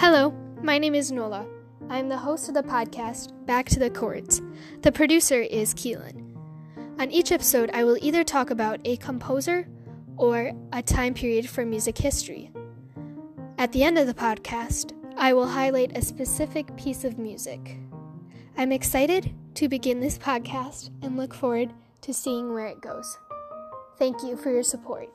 Hello, my name is Nola. I'm the host of the podcast Back to the Chords. The producer is Keelan. On each episode, I will either talk about a composer or a time period from music history. At the end of the podcast, I will highlight a specific piece of music. I'm excited to begin this podcast and look forward to seeing where it goes. Thank you for your support.